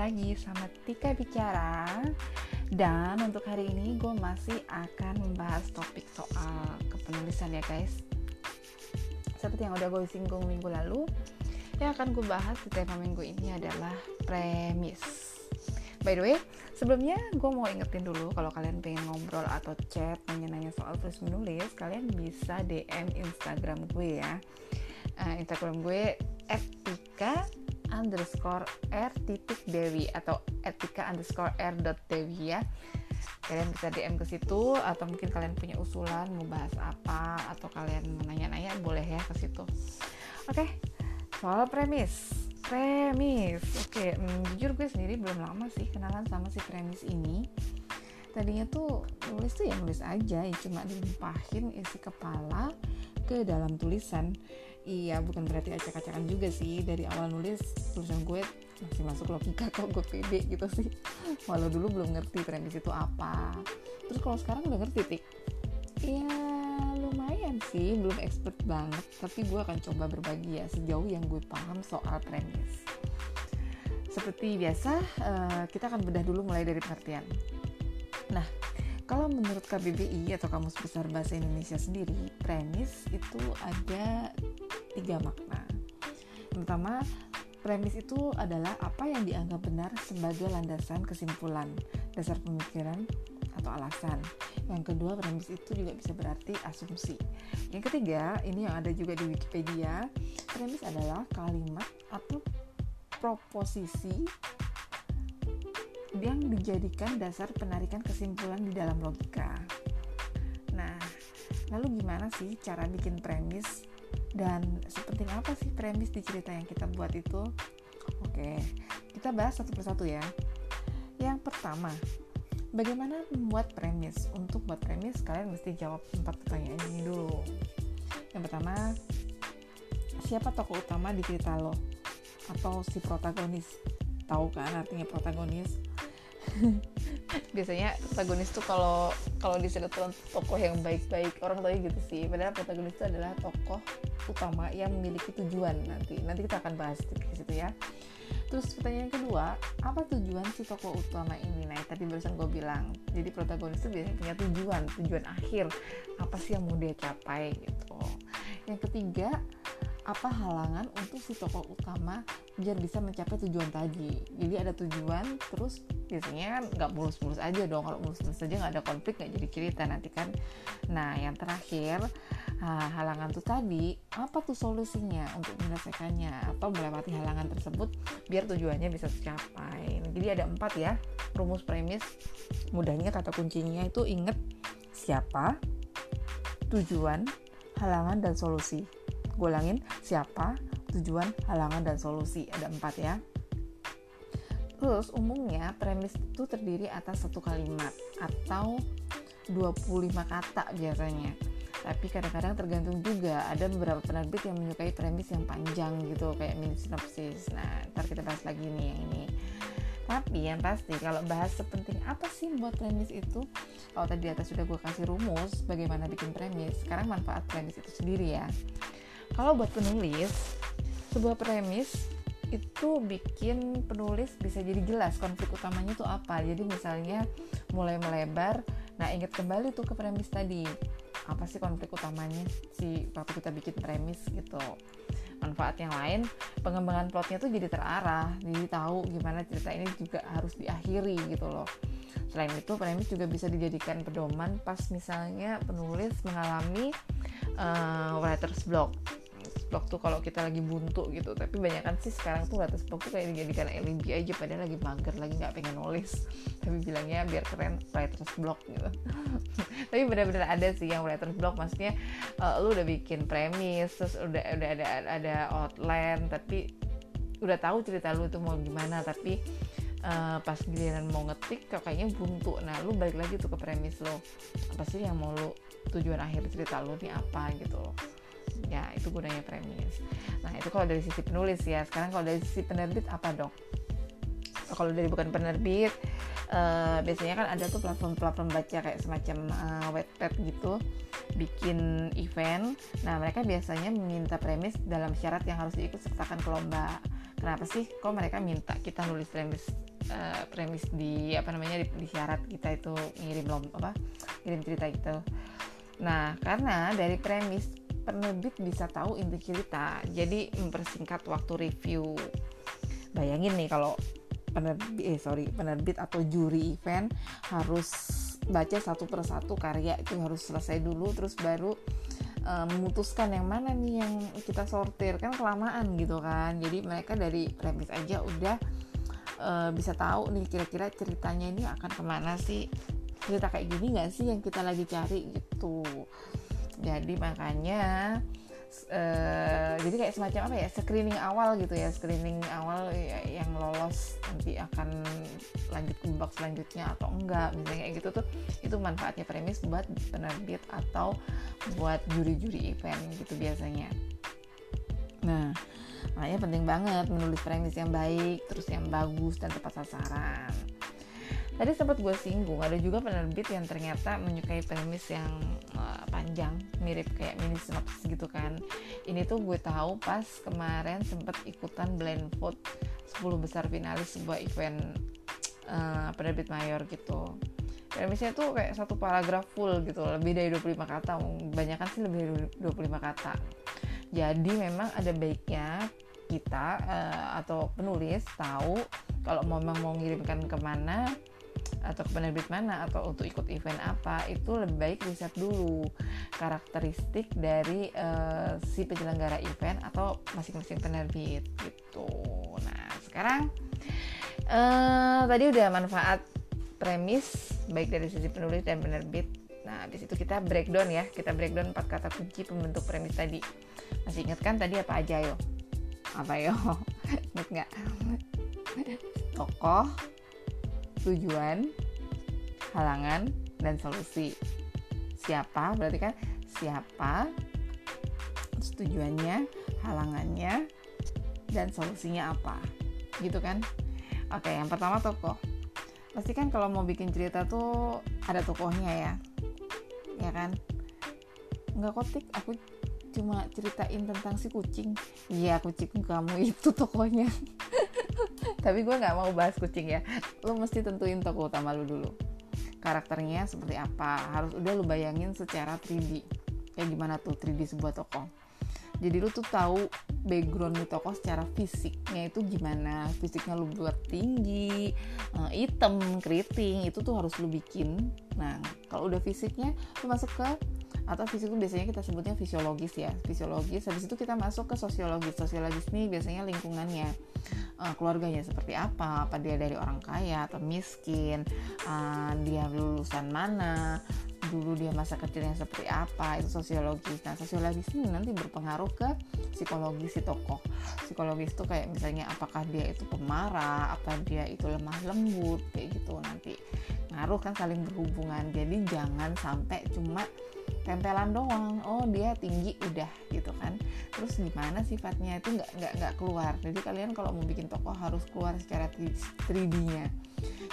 lagi sama Tika Bicara. Dan untuk hari ini gue masih akan membahas topik soal kepenulisan ya guys. Seperti yang udah gue singgung minggu lalu Yang akan gue bahas di tema minggu ini adalah premis. By the way, sebelumnya gue mau ingetin dulu kalau kalian pengen ngobrol atau chat nanya-nanya soal tulis menulis, kalian bisa DM Instagram gue ya. Uh, Instagram gue @tika underscore r titik dewi atau etika underscore r dot dewi ya kalian bisa DM ke situ atau mungkin kalian punya usulan mau bahas apa atau kalian mau nanya-nanya boleh ya ke situ oke okay. soal premis premis oke okay. hmm, jujur gue sendiri belum lama sih kenalan sama si premis ini tadinya tuh nulis tuh ya nulis aja ya cuma dilimpahin isi kepala ke dalam tulisan iya bukan berarti acak-acakan juga sih. Dari awal nulis tulisan gue masih masuk logika kok gue pede gitu sih. Walau dulu belum ngerti premis itu apa. Terus kalau sekarang udah ngerti tik? Ya lumayan sih. Belum expert banget tapi gue akan coba berbagi ya sejauh yang gue paham soal premis seperti biasa uh, kita akan bedah dulu mulai dari pengertian. Nah kalau menurut KBBI atau Kamus Besar Bahasa Indonesia sendiri, premis itu ada tiga makna. Yang pertama, premis itu adalah apa yang dianggap benar sebagai landasan kesimpulan, dasar pemikiran, atau alasan. Yang kedua, premis itu juga bisa berarti asumsi. Yang ketiga, ini yang ada juga di Wikipedia, premis adalah kalimat atau proposisi yang dijadikan dasar penarikan kesimpulan di dalam logika. Nah, lalu gimana sih cara bikin premis dan sepenting apa sih premis di cerita yang kita buat itu? Oke, kita bahas satu persatu ya. Yang pertama, bagaimana membuat premis? Untuk buat premis, kalian mesti jawab empat pertanyaan ini dulu. Yang pertama, siapa tokoh utama di cerita lo? Atau si protagonis? Tahu kan artinya protagonis? biasanya protagonis tuh kalau kalau di sinetron tokoh yang baik-baik orang tahu gitu sih. Padahal protagonis itu adalah tokoh utama yang memiliki tujuan nanti. Nanti kita akan bahas di situ ya. Terus pertanyaan kedua apa tujuan si tokoh utama ini? Nah tadi barusan gue bilang jadi protagonis itu biasanya punya tujuan tujuan akhir. Apa sih yang mau dia capai gitu. Yang ketiga apa halangan untuk si tokoh utama biar bisa mencapai tujuan tadi. Jadi ada tujuan terus biasanya kan nggak mulus-mulus aja dong. Kalau mulus-mulus aja nggak ada konflik nggak jadi cerita nanti kan. Nah yang terakhir halangan tuh tadi apa tuh solusinya untuk menyelesaikannya? Atau melewati halangan tersebut biar tujuannya bisa tercapai? Jadi ada empat ya rumus premis. Mudahnya kata kuncinya itu inget siapa tujuan halangan dan solusi gue ulangin siapa tujuan halangan dan solusi ada empat ya Terus umumnya premis itu terdiri atas satu kalimat atau 25 kata biasanya. Tapi kadang-kadang tergantung juga ada beberapa penerbit yang menyukai premis yang panjang gitu kayak mini sinopsis. Nah, ntar kita bahas lagi nih yang ini. Tapi yang pasti kalau bahas sepenting apa sih buat premis itu, kalau tadi di atas sudah gue kasih rumus bagaimana bikin premis, sekarang manfaat premis itu sendiri ya. Kalau buat penulis, sebuah premis itu bikin penulis bisa jadi jelas konflik utamanya itu apa. Jadi misalnya mulai melebar nah ingat kembali tuh ke premis tadi. Apa sih konflik utamanya si waktu kita bikin premis gitu? Manfaat yang lain pengembangan plotnya tuh jadi terarah jadi tahu gimana cerita ini juga harus diakhiri gitu loh. Selain itu premis juga bisa dijadikan pedoman pas misalnya penulis mengalami uh, writer's block tuh kalau kita lagi buntu gitu. Tapi banyak kan sih sekarang tuh block tuh kayak dijadikan alibi aja padahal lagi mager lagi nggak pengen nulis. Tapi bilangnya biar keren writer's block gitu. Tapi benar-benar ada sih yang writer's block maksudnya uh, lu udah bikin premis terus udah udah ada ada outline tapi udah tahu cerita lu tuh mau gimana tapi uh, pas giliran mau ngetik kayaknya buntu. Nah lu balik lagi tuh ke premis lo apa sih yang mau lu tujuan akhir cerita lu nih apa gitu loh ya itu gunanya premis. Nah itu kalau dari sisi penulis ya. Sekarang kalau dari sisi penerbit apa dong? Kalau dari bukan penerbit uh, biasanya kan ada tuh platform-platform baca kayak semacam uh, webpad gitu bikin event. Nah mereka biasanya meminta premis dalam syarat yang harus diikut sertakan ke lomba kenapa sih kok mereka minta kita nulis premis uh, premis di apa namanya di, di syarat kita itu ngirim lom apa ngirim cerita itu nah karena dari premis penerbit bisa tahu inti cerita. Jadi mempersingkat waktu review. Bayangin nih kalau penerbit eh sorry penerbit atau juri event harus baca satu persatu karya itu harus selesai dulu terus baru uh, memutuskan yang mana nih yang kita sortir. Kan kelamaan gitu kan. Jadi mereka dari premis aja udah uh, bisa tahu nih kira-kira ceritanya ini akan ke mana sih. Cerita kayak gini nggak sih yang kita lagi cari gitu jadi makanya uh, jadi kayak semacam apa ya screening awal gitu ya screening awal ya, yang lolos nanti akan lanjut ke babak selanjutnya atau enggak misalnya kayak gitu tuh itu manfaatnya premis buat penerbit atau buat juri-juri event gitu biasanya. Nah makanya penting banget menulis premis yang baik terus yang bagus dan tepat sasaran tadi sempat gue singgung ada juga penerbit yang ternyata menyukai premis yang uh, panjang mirip kayak mini synopsis gitu kan. Ini tuh gue tahu pas kemarin sempat ikutan blind vote 10 besar finalis sebuah event uh, penerbit mayor gitu. Premisnya tuh kayak satu paragraf full gitu lebih dari 25 kata banyak sih lebih dari 25 kata. Jadi memang ada baiknya kita uh, atau penulis tahu kalau memang mau ngirimkan ke mana atau ke penerbit mana atau untuk ikut event apa itu lebih baik riset dulu karakteristik dari uh, si penyelenggara event atau masing-masing penerbit gitu. Nah sekarang uh, tadi udah manfaat premis baik dari sisi penulis dan penerbit. Nah di situ kita breakdown ya kita breakdown empat kata kunci pembentuk premis tadi. Masih ingat kan tadi apa aja yo? Apa yo? Ingat nggak? Tokoh, tujuan, halangan, dan solusi. Siapa berarti kan siapa, tujuannya, halangannya, dan solusinya apa. Gitu kan? Oke, yang pertama tokoh. Pasti kan kalau mau bikin cerita tuh ada tokohnya ya. Ya kan? Enggak kotik, aku cuma ceritain tentang si kucing. Iya, kucing kamu itu tokohnya. tapi gue nggak mau bahas kucing ya. Lo mesti tentuin tokoh utama lo dulu. Karakternya seperti apa? Harus udah lo bayangin secara 3D kayak gimana tuh 3D sebuah tokoh? Jadi lu tuh tahu background nih tokoh secara fisiknya itu gimana? Fisiknya lu buat tinggi uh, hitam keriting itu tuh harus lu bikin. Nah kalau udah fisiknya lu masuk ke atau fisik itu biasanya kita sebutnya fisiologis ya. Fisiologis habis itu kita masuk ke sosiologis. Sosiologis nih biasanya lingkungannya. Uh, keluarganya seperti apa apa dia dari orang kaya atau miskin uh, dia lulusan mana dulu dia masa kecilnya seperti apa itu sosiologis. Nah sosiologis ini nanti berpengaruh ke psikologis si tokoh. Psikologis itu kayak misalnya apakah dia itu pemarah apa dia itu lemah lembut kayak gitu nanti. Ngaruh kan saling berhubungan. Jadi jangan sampai cuma tempelan doang. Oh dia tinggi udah gitu kan. Terus gimana sifatnya itu nggak nggak nggak keluar. Jadi kalian kalau mau bikin tokoh harus keluar secara 3D nya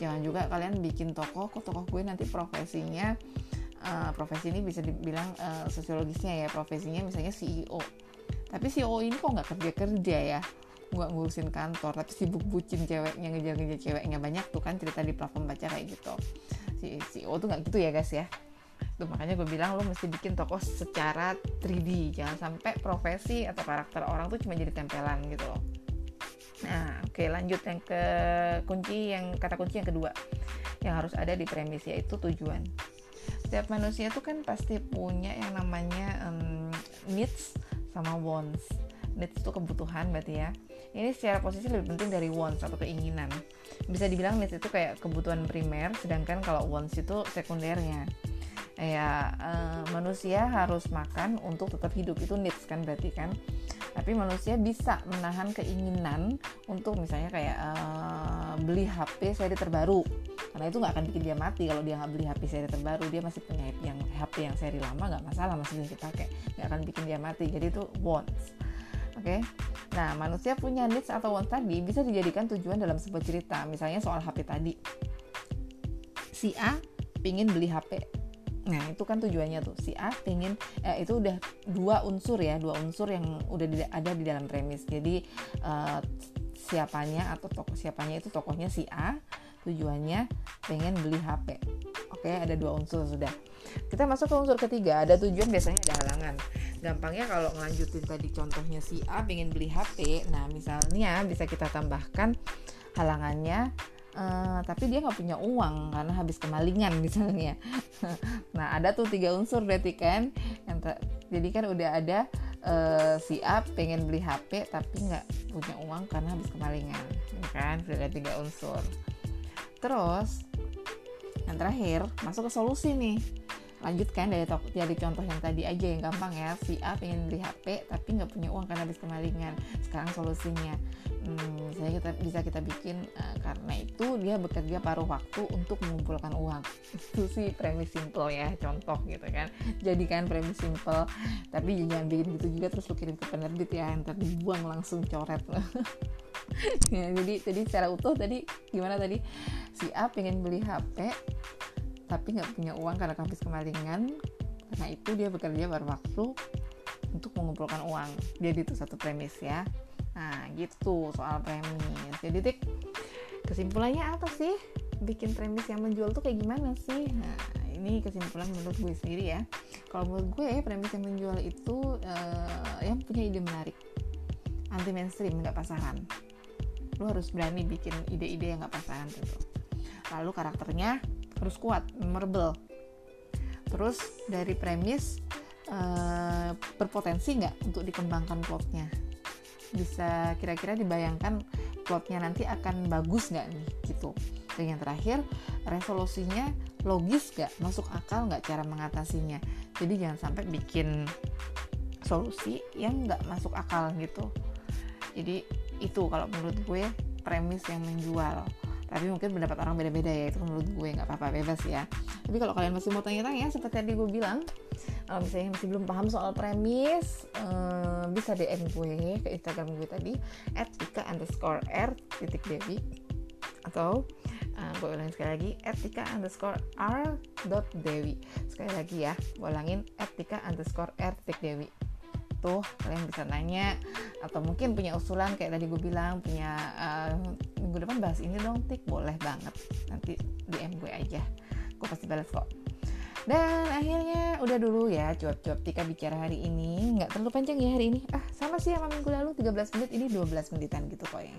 jangan juga kalian bikin tokoh kok tokoh gue nanti profesinya uh, profesi ini bisa dibilang uh, sosiologisnya ya. Profesinya misalnya CEO tapi CEO ini kok nggak kerja kerja ya? Nggak ngurusin kantor tapi sibuk bucin ceweknya ngejar-ngejar ceweknya. Banyak tuh kan cerita di platform baca kayak gitu. Si CEO tuh nggak gitu ya guys ya tuh makanya gue bilang lo mesti bikin tokoh secara 3D jangan sampai profesi atau karakter orang tuh cuma jadi tempelan gitu. Loh nah oke okay, lanjut yang ke kunci yang kata kunci yang kedua yang harus ada di premis yaitu tujuan. Setiap manusia tuh kan pasti punya yang namanya um, needs sama wants. Needs itu kebutuhan berarti ya. Ini secara posisi lebih penting dari wants atau keinginan. Bisa dibilang needs itu kayak kebutuhan primer sedangkan kalau wants itu sekundernya ya uh, manusia harus makan untuk tetap hidup. Itu needs kan berarti kan. Tapi manusia bisa menahan keinginan untuk misalnya kayak uh, beli HP seri terbaru. Karena itu nggak akan bikin dia mati kalau dia nggak beli HP seri terbaru. Dia masih punya yang HP yang seri lama nggak masalah masih bisa dipakai. Nggak akan bikin dia mati. Jadi itu wants. Oke? Okay? nah manusia punya needs atau wants tadi bisa dijadikan tujuan dalam sebuah cerita. Misalnya soal HP tadi. Si A pingin beli HP Nah itu kan tujuannya tuh. Si A pengen eh, itu udah dua unsur ya dua unsur yang udah ada di dalam premis. Jadi uh, siapanya atau tokoh siapanya itu tokohnya si A tujuannya pengen beli HP oke ada dua unsur sudah. Kita masuk ke unsur ketiga. Ada tujuan biasanya ada halangan. Gampangnya kalau ngelanjutin tadi contohnya si A pengen beli HP nah misalnya bisa kita tambahkan halangannya Uh, tapi dia nggak punya uang karena habis kemalingan misalnya. nah ada tuh tiga unsur berarti kan. Jadi kan udah ada uh, si A pengen beli HP tapi nggak punya uang karena habis kemalingan ya kan sudah ada tiga unsur terus yang terakhir masuk ke solusi nih lanjutkan dari dari contoh yang tadi aja yang gampang ya. Si A pengen beli HP tapi nggak punya uang karena habis kemalingan. Sekarang solusinya. Hmm, misalnya kita bisa kita bikin uh, karena itu dia bekerja paruh waktu untuk mengumpulkan uang. Itu sih premis simple ya contoh gitu kan. Jadikan premis simple tapi jangan bikin gitu juga terus lu kirim ke penerbit ya ntar dibuang langsung coret. Ya, jadi jadi secara utuh tadi gimana tadi? Si A pengen beli HP tapi nggak punya uang karena habis kemalingan. Karena itu dia bekerja berwaktu untuk mengumpulkan uang. Jadi itu satu premis ya. Nah gitu soal premis. Jadi tik kesimpulannya apa sih? Bikin premis yang menjual tuh kayak gimana sih? Nah ini kesimpulan menurut gue sendiri ya. Kalau menurut gue premis yang menjual itu uh, yang punya ide menarik. Anti mainstream nggak pasaran. Lu harus berani bikin ide-ide yang nggak pasaran gitu lalu karakternya harus kuat memorable terus dari premis uh, berpotensi nggak untuk dikembangkan plotnya? Bisa kira-kira dibayangkan plotnya nanti akan bagus nggak nih gitu. Dan yang terakhir resolusinya logis nggak? Masuk akal nggak cara mengatasinya? Jadi jangan sampai bikin solusi yang nggak masuk akal gitu. Jadi itu kalau menurut gue premis yang menjual tapi mungkin pendapat orang beda-beda ya itu menurut gue nggak apa-apa bebas ya. Tapi kalau kalian masih mau tanya-tanya seperti tadi gue bilang kalau misalnya masih belum paham soal premis uh, bisa DM gue ke Instagram gue tadi at tika underscore r titik devi atau uh, gue ulangin sekali lagi etika underscore r dot dewi. Sekali lagi ya gue ulangin etika underscore r titik dewi. Tuh kalian bisa nanya atau mungkin punya usulan kayak tadi gue bilang punya uh, minggu depan bahas ini dong tik. Boleh banget. Nanti DM gue aja. Gue pasti balas kok. Dan akhirnya udah dulu ya cuap-cuap Tika bicara hari ini. Nggak terlalu panjang ya hari ini. Ah sama sih sama minggu lalu 13 menit. Ini 12 menitan gitu kok ya.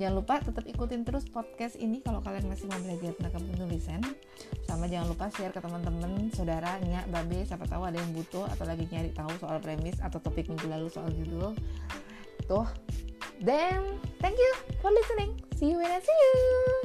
Jangan lupa tetap ikutin terus podcast ini kalau kalian masih mau belajar tentang penulisan. Sama jangan lupa share ke teman-teman, saudara, nyak, babe, siapa tahu ada yang butuh atau lagi nyari tahu soal premis atau topik minggu lalu soal judul. Tuh. Then, thank you for listening. See you when I see you.